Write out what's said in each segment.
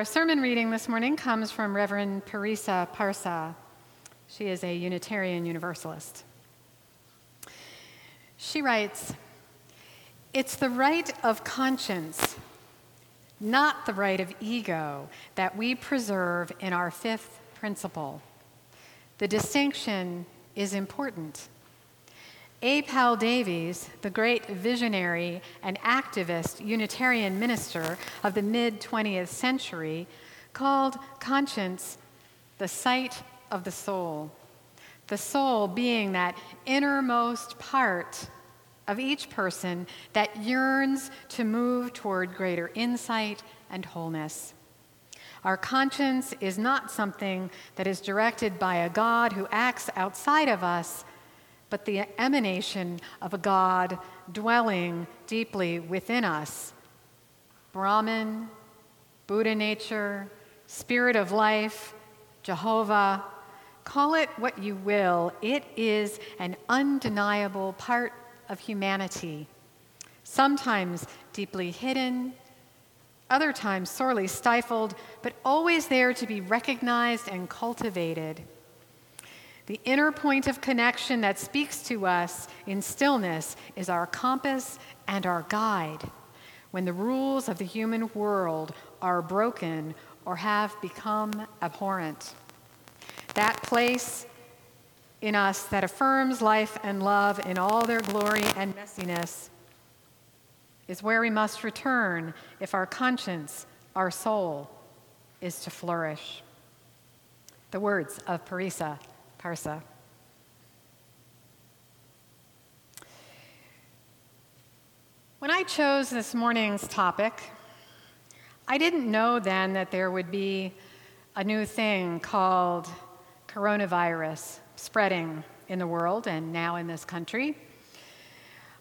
Our sermon reading this morning comes from Reverend Parisa Parsa. She is a Unitarian Universalist. She writes It's the right of conscience, not the right of ego, that we preserve in our fifth principle. The distinction is important. A. Powell Davies, the great visionary and activist Unitarian minister of the mid 20th century, called conscience the sight of the soul. The soul being that innermost part of each person that yearns to move toward greater insight and wholeness. Our conscience is not something that is directed by a God who acts outside of us but the emanation of a God dwelling deeply within us. Brahman, Buddha nature, spirit of life, Jehovah, call it what you will, it is an undeniable part of humanity. Sometimes deeply hidden, other times sorely stifled, but always there to be recognized and cultivated. The inner point of connection that speaks to us in stillness is our compass and our guide when the rules of the human world are broken or have become abhorrent. That place in us that affirms life and love in all their glory and messiness is where we must return if our conscience, our soul, is to flourish. The words of Parisa Parsa. When I chose this morning's topic, I didn't know then that there would be a new thing called coronavirus spreading in the world and now in this country.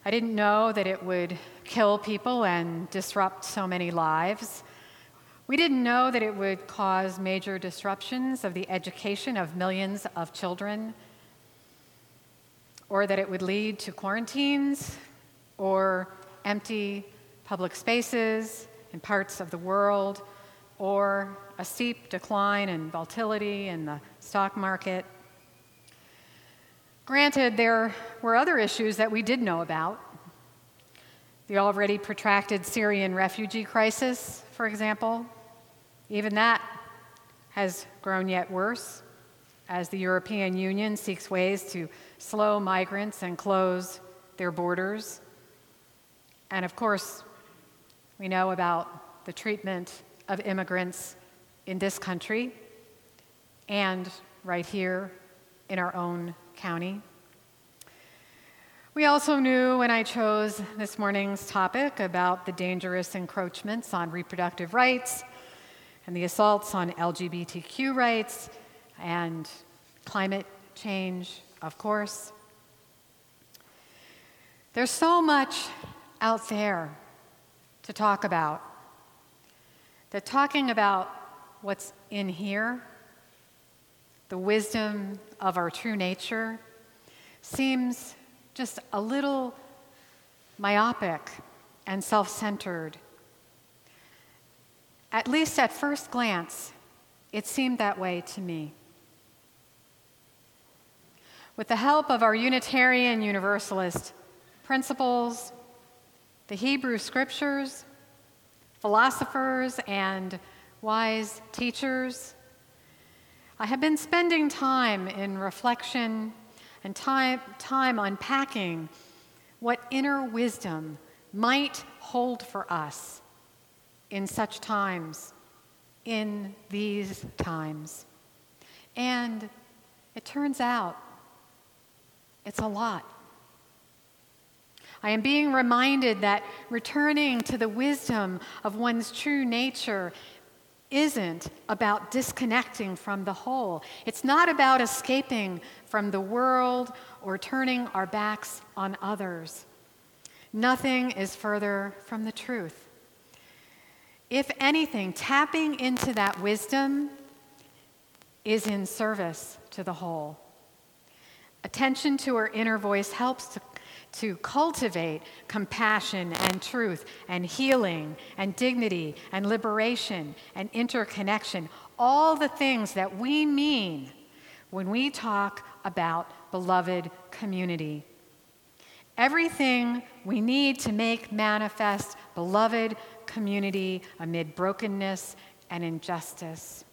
I didn't know that it would kill people and disrupt so many lives. We didn't know that it would cause major disruptions of the education of millions of children, or that it would lead to quarantines or empty public spaces in parts of the world, or a steep decline in volatility in the stock market. Granted, there were other issues that we did know about. The already protracted Syrian refugee crisis, for example, even that has grown yet worse as the European Union seeks ways to slow migrants and close their borders. And of course, we know about the treatment of immigrants in this country and right here in our own county. We also knew when I chose this morning's topic about the dangerous encroachments on reproductive rights and the assaults on LGBTQ rights and climate change, of course. There's so much out there to talk about. That talking about what's in here, the wisdom of our true nature, seems just a little myopic and self centered at least at first glance, it seemed that way to me. With the help of our Unitarian Universalist principles, the Hebrew scriptures, philosophers, and wise teachers, I have been spending time in reflection and time, time unpacking what inner wisdom might hold for us in such times, in these times. And it turns out it's a lot. I am being reminded that returning to the wisdom of one's true nature isn't about disconnecting from the whole. It's not about escaping from the world or turning our backs on others. Nothing is further from the truth. If anything, tapping into that wisdom is in service to the whole. Attention to our inner voice helps to, to cultivate compassion and truth and healing and dignity and liberation and interconnection, all the things that we mean when we talk about beloved community. Everything we need to make manifest beloved community amid brokenness and injustice.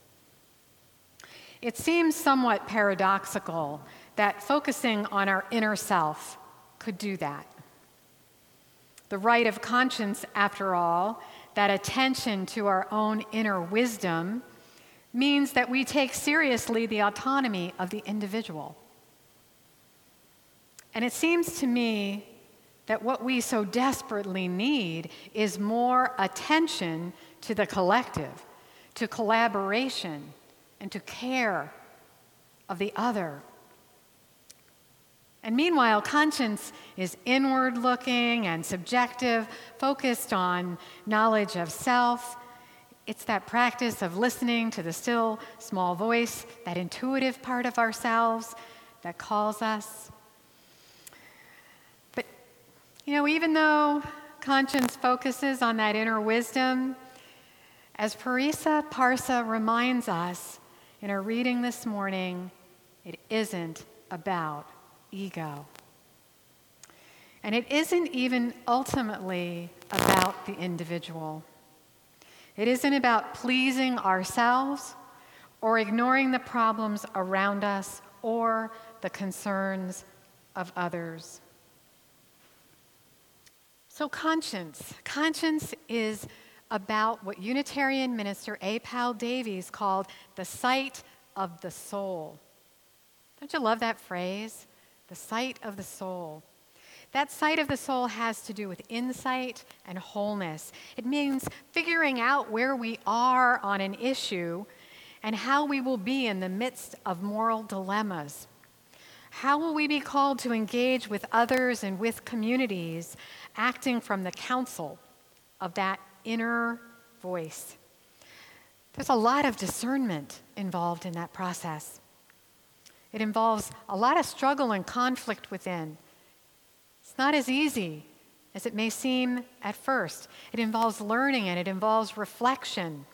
It seems somewhat paradoxical that focusing on our inner self could do that. The right of conscience, after all, that attention to our own inner wisdom, means that we take seriously the autonomy of the individual. And it seems to me that what we so desperately need is more attention to the collective, to collaboration, and to care of the other. And meanwhile, conscience is inward looking and subjective, focused on knowledge of self. It's that practice of listening to the still small voice, that intuitive part of ourselves that calls us. You know, even though conscience focuses on that inner wisdom, as Parisa Parsa reminds us in our reading this morning, it isn't about ego. And it isn't even ultimately about the individual. It isn't about pleasing ourselves or ignoring the problems around us or the concerns of others. So, conscience. Conscience is about what Unitarian minister A. Powell Davies called the sight of the soul. Don't you love that phrase? the sight of the soul. That sight of the soul has to do with insight and wholeness. It means figuring out where we are on an issue and how we will be in the midst of moral dilemmas. How will we be called to engage with others and with communities, acting from the counsel of that inner voice? There's a lot of discernment involved in that process. It involves a lot of struggle and conflict within. It's not as easy as it may seem at first. It involves learning and it involves reflection.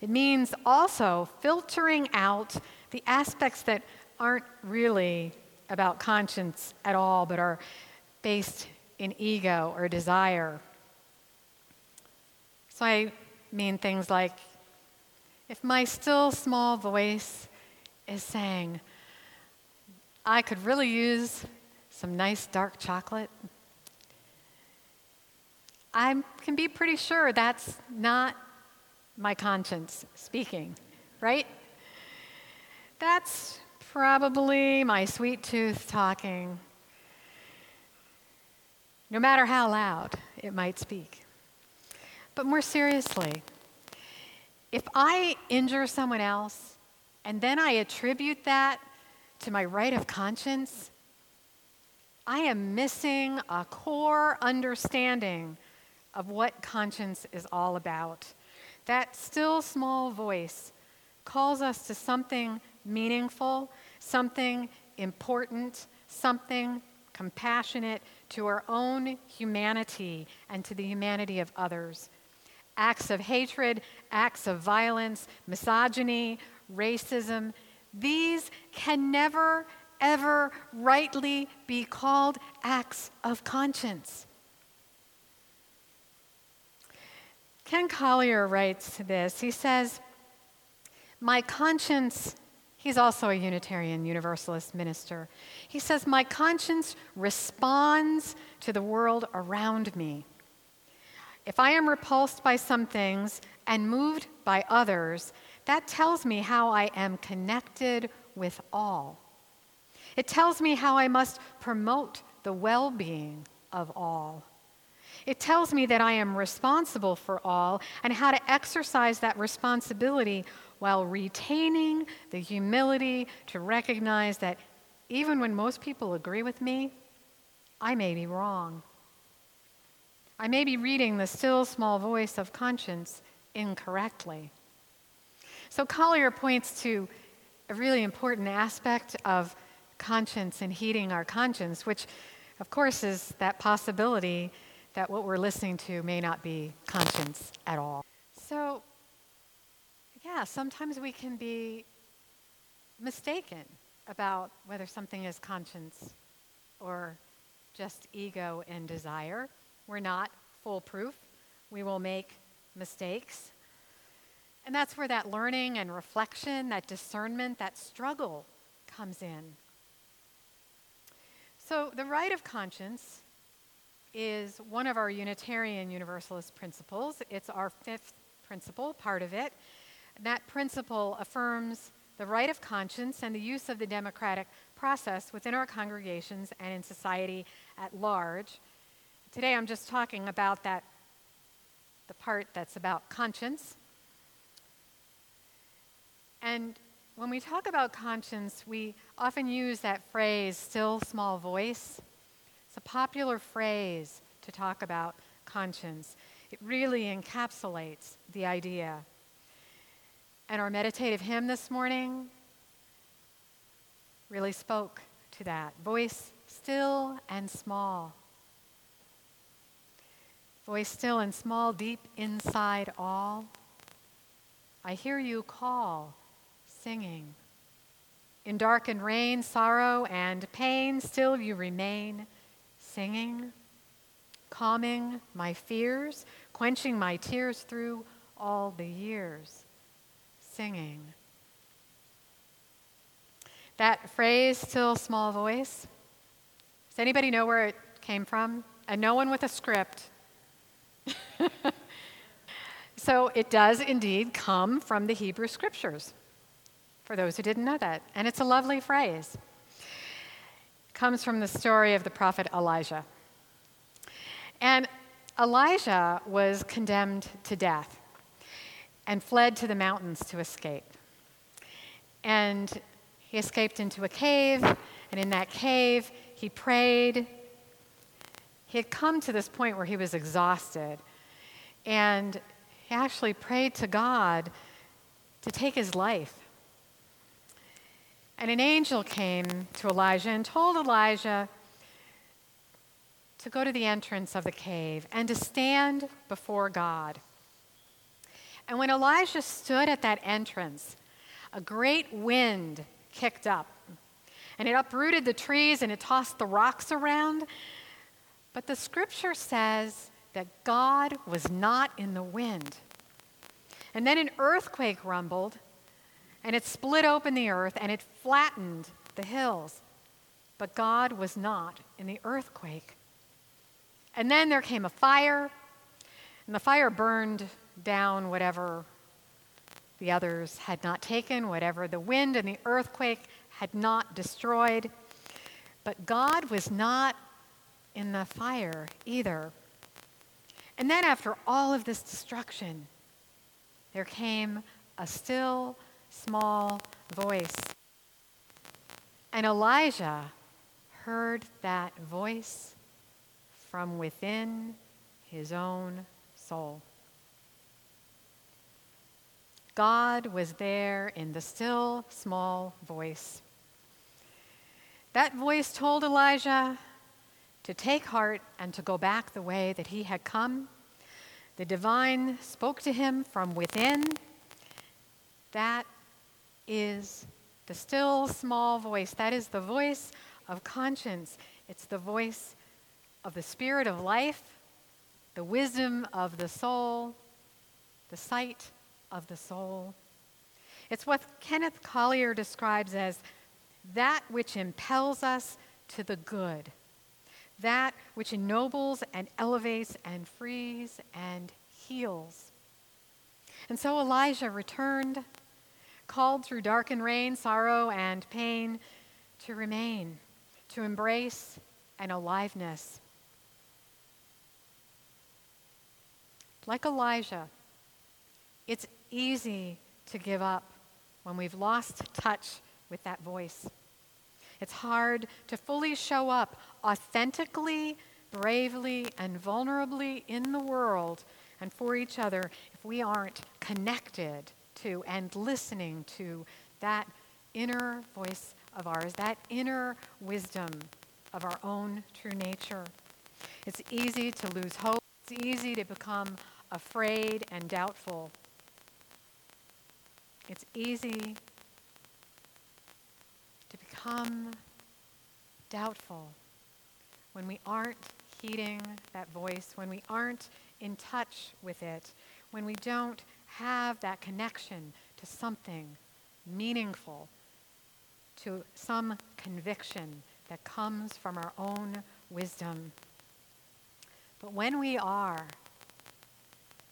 It means also filtering out the aspects that aren't really about conscience at all, but are based in ego or desire. So I mean things like if my still small voice is saying, I could really use some nice dark chocolate. I can be pretty sure that's not my conscience speaking, right? That's probably my sweet tooth talking, no matter how loud it might speak. But more seriously, if I injure someone else and then I attribute that to my right of conscience, I am missing a core understanding of what conscience is all about. That still small voice calls us to something meaningful, something important, something compassionate to our own humanity and to the humanity of others. Acts of hatred, acts of violence, misogyny, racism, these can never, ever rightly be called acts of conscience. Ken Collier writes this. He says, My conscience, he's also a Unitarian Universalist minister. He says, My conscience responds to the world around me. If I am repulsed by some things and moved by others, that tells me how I am connected with all. It tells me how I must promote the well being of all. It tells me that I am responsible for all and how to exercise that responsibility while retaining the humility to recognize that even when most people agree with me, I may be wrong. I may be reading the still small voice of conscience incorrectly. So Collier points to a really important aspect of conscience and heeding our conscience, which of course, is that possibility that what we're listening to may not be conscience at all. So, yeah, sometimes we can be mistaken about whether something is conscience or just ego and desire. We're not foolproof. We will make mistakes. And that's where that learning and reflection, that discernment, that struggle comes in. So, the right of conscience is one of our Unitarian Universalist principles. It's our fifth principle, part of it. That principle affirms the right of conscience and the use of the democratic process within our congregations and in society at large. Today I'm just talking about that the part that's about conscience. And when we talk about conscience, we often use that phrase, still small voice. It's a popular phrase to talk about conscience. It really encapsulates the idea. And our meditative hymn this morning really spoke to that. Voice still and small. Voice still and small, deep inside all. I hear you call singing. In dark and rain, sorrow and pain, still you remain singing, calming my fears, quenching my tears through all the years, singing. That phrase, still small voice, does anybody know where it came from? And no one with a script. so it does indeed come from the Hebrew scriptures for those who didn't know that. And it's a lovely phrase. It comes from the story of the prophet Elijah. And Elijah was condemned to death and fled to the mountains to escape. And he escaped into a cave, and in that cave, he prayed. He had come to this point where he was exhausted, and he actually prayed to God to take his life. And an angel came to Elijah and told Elijah to go to the entrance of the cave and to stand before God. And when Elijah stood at that entrance, a great wind kicked up. And it uprooted the trees and it tossed the rocks around. But the scripture says that God was not in the wind. And then an earthquake rumbled and it split open the earth and it flattened the hills. But God was not in the earthquake. And then there came a fire, and the fire burned down whatever the others had not taken, whatever the wind and the earthquake had not destroyed. But God was not in the fire either. And then, after all of this destruction, there came a still small voice. And Elijah heard that voice from within his own soul. God was there in the still small voice. That voice told Elijah to take heart and to go back the way that he had come. The divine spoke to him from within. That is the still small voice. That is the voice of conscience. It's the voice of the spirit of life, the wisdom of the soul, the sight of the soul. It's what Kenneth Collier describes as that which impels us to the good, that which ennobles and elevates and frees and heals. And so Elijah returned called through dark and rain, sorrow and pain to remain, to embrace an aliveness. Like Elijah, it's easy to give up when we've lost touch with that voice. It's hard to fully show up authentically, bravely, and vulnerably in the world and for each other if we aren't connected to and listening to that inner voice of ours, that inner wisdom of our own true nature. It's easy to lose hope. It's easy to become afraid and doubtful. It's easy to become doubtful when we aren't heeding that voice, when we aren't in touch with it, when we don't have that connection to something meaningful, to some conviction that comes from our own wisdom. But when we are,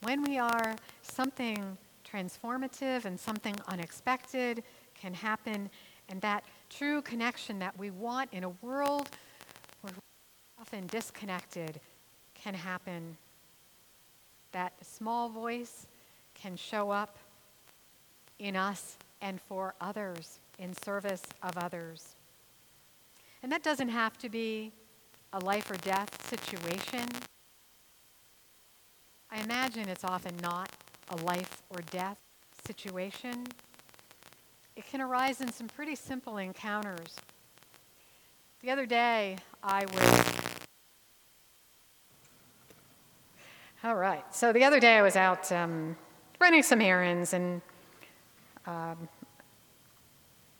when we are, something transformative and something unexpected can happen, and that true connection that we want in a world where we're often disconnected can happen. That small voice can show up in us and for others, in service of others. And that doesn't have to be a life or death situation. I imagine it's often not a life or death situation. It can arise in some pretty simple encounters. The other day, I was. All right. So the other day, I was out um, running some errands, and um,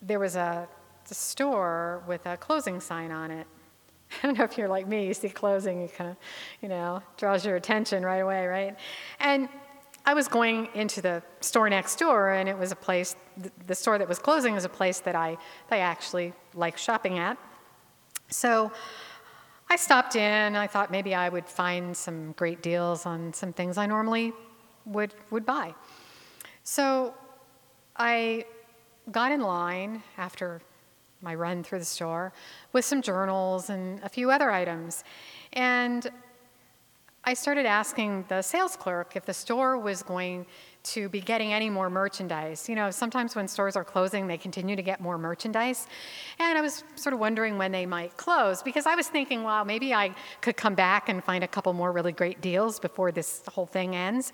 there was a, a store with a closing sign on it. I don't know if you're like me, you see closing, you kind of, you know, draws your attention right away, right? And I was going into the store next door, and it was a place, the store that was closing was a place that I, that I actually like shopping at. So I stopped in. I thought maybe I would find some great deals on some things I normally would, would buy. So I got in line after my run through the store with some journals and a few other items. And I started asking the sales clerk if the store was going to be getting any more merchandise. You know, sometimes when stores are closing, they continue to get more merchandise. And I was sort of wondering when they might close because I was thinking, well, maybe I could come back and find a couple more really great deals before this whole thing ends.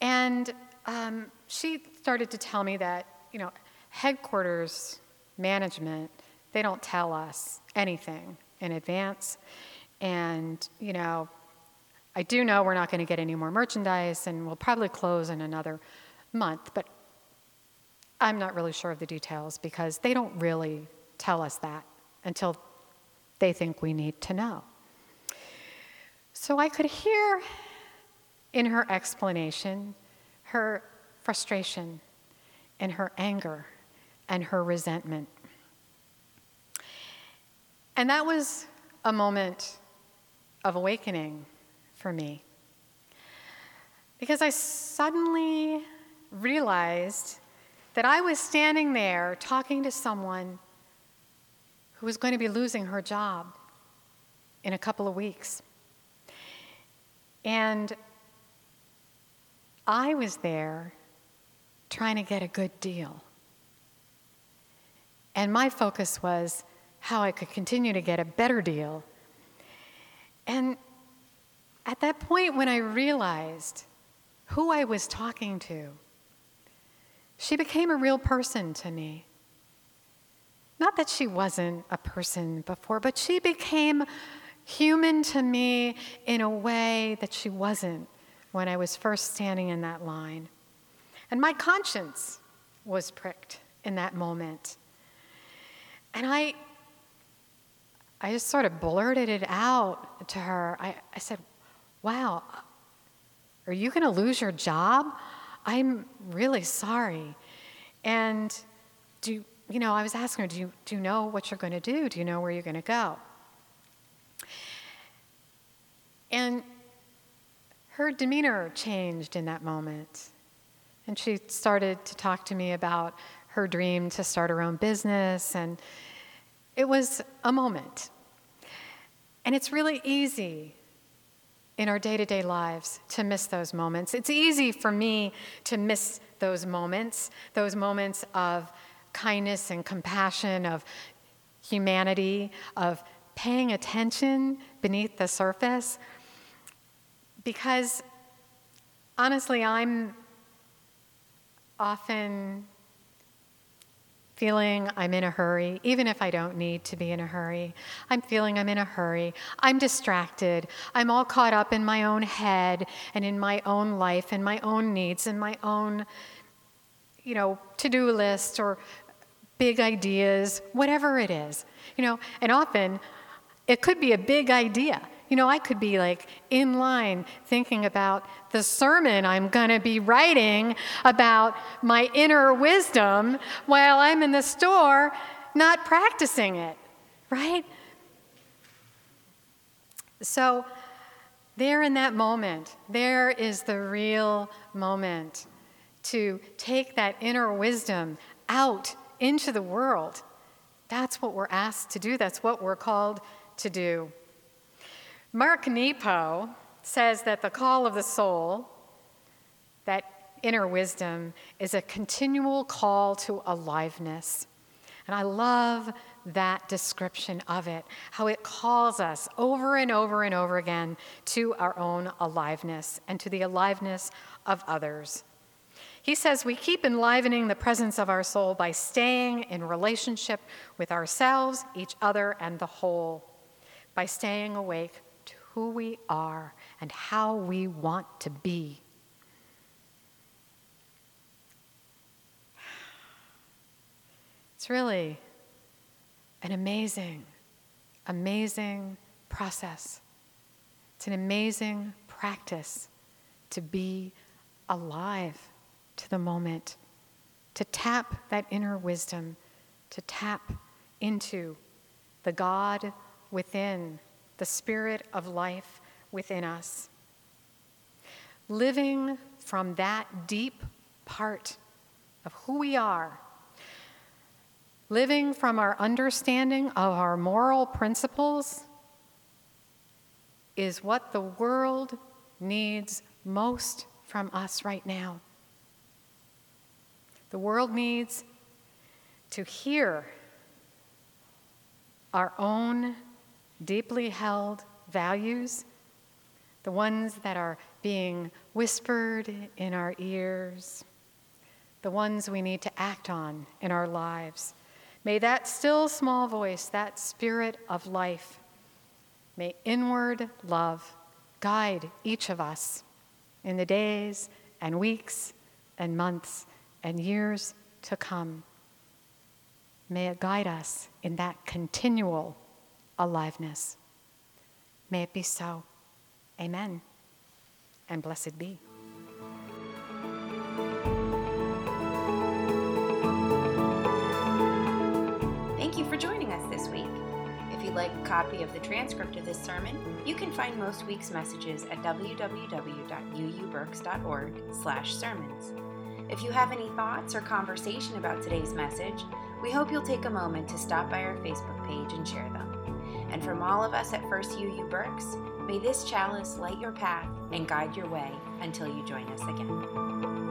And um, she started to tell me that, you know, headquarters management, they don't tell us anything in advance. And, you know, I do know we're not going to get any more merchandise and we'll probably close in another month, but I'm not really sure of the details because they don't really tell us that until they think we need to know. So I could hear in her explanation her frustration and her anger and her resentment. And that was a moment of awakening for me. Because I suddenly realized that I was standing there talking to someone who was going to be losing her job in a couple of weeks. And I was there trying to get a good deal. And my focus was how I could continue to get a better deal. And at that point, when I realized who I was talking to, she became a real person to me. Not that she wasn't a person before, but she became human to me in a way that she wasn't when I was first standing in that line. And my conscience was pricked in that moment. And I, I just sort of blurted it out to her. I, I said, Wow, are you going to lose your job? I'm really sorry. And do you know, I was asking her, do you, do you know what you're going to do? Do you know where you're going to go? And her demeanor changed in that moment. And she started to talk to me about her dream to start her own business. And it was a moment. And it's really easy in our day to day lives to miss those moments. It's easy for me to miss those moments, those moments of kindness and compassion, of humanity, of paying attention beneath the surface because honestly, I'm often feeling I'm in a hurry, even if I don't need to be in a hurry. I'm feeling I'm in a hurry. I'm distracted. I'm all caught up in my own head and in my own life and my own needs and my own, you know, to do list or big ideas, whatever it is. You know, and often it could be a big idea. You know, I could be like in line thinking about the sermon I'm going to be writing about my inner wisdom while I'm in the store not practicing it, right? So, there in that moment, there is the real moment to take that inner wisdom out into the world. That's what we're asked to do, that's what we're called to do. Mark Nepo says that the call of the soul, that inner wisdom, is a continual call to aliveness. And I love that description of it, how it calls us over and over and over again to our own aliveness and to the aliveness of others. He says we keep enlivening the presence of our soul by staying in relationship with ourselves, each other, and the whole, by staying awake who we are and how we want to be. It's really an amazing, amazing process. It's an amazing practice to be alive to the moment, to tap that inner wisdom, to tap into the God within the spirit of life within us. Living from that deep part of who we are, living from our understanding of our moral principles, is what the world needs most from us right now. The world needs to hear our own deeply held values, the ones that are being whispered in our ears, the ones we need to act on in our lives. May that still small voice, that spirit of life, may inward love guide each of us in the days and weeks and months and years to come. May it guide us in that continual aliveness. May it be so. Amen. And blessed be. Thank you for joining us this week. If you'd like a copy of the transcript of this sermon, you can find most week's messages at www.uuberks.org/sermons. If you have any thoughts or conversation about today's message, we hope you'll take a moment to stop by our Facebook page and share them. And from all of us at First UU Berks, may this chalice light your path and guide your way until you join us again.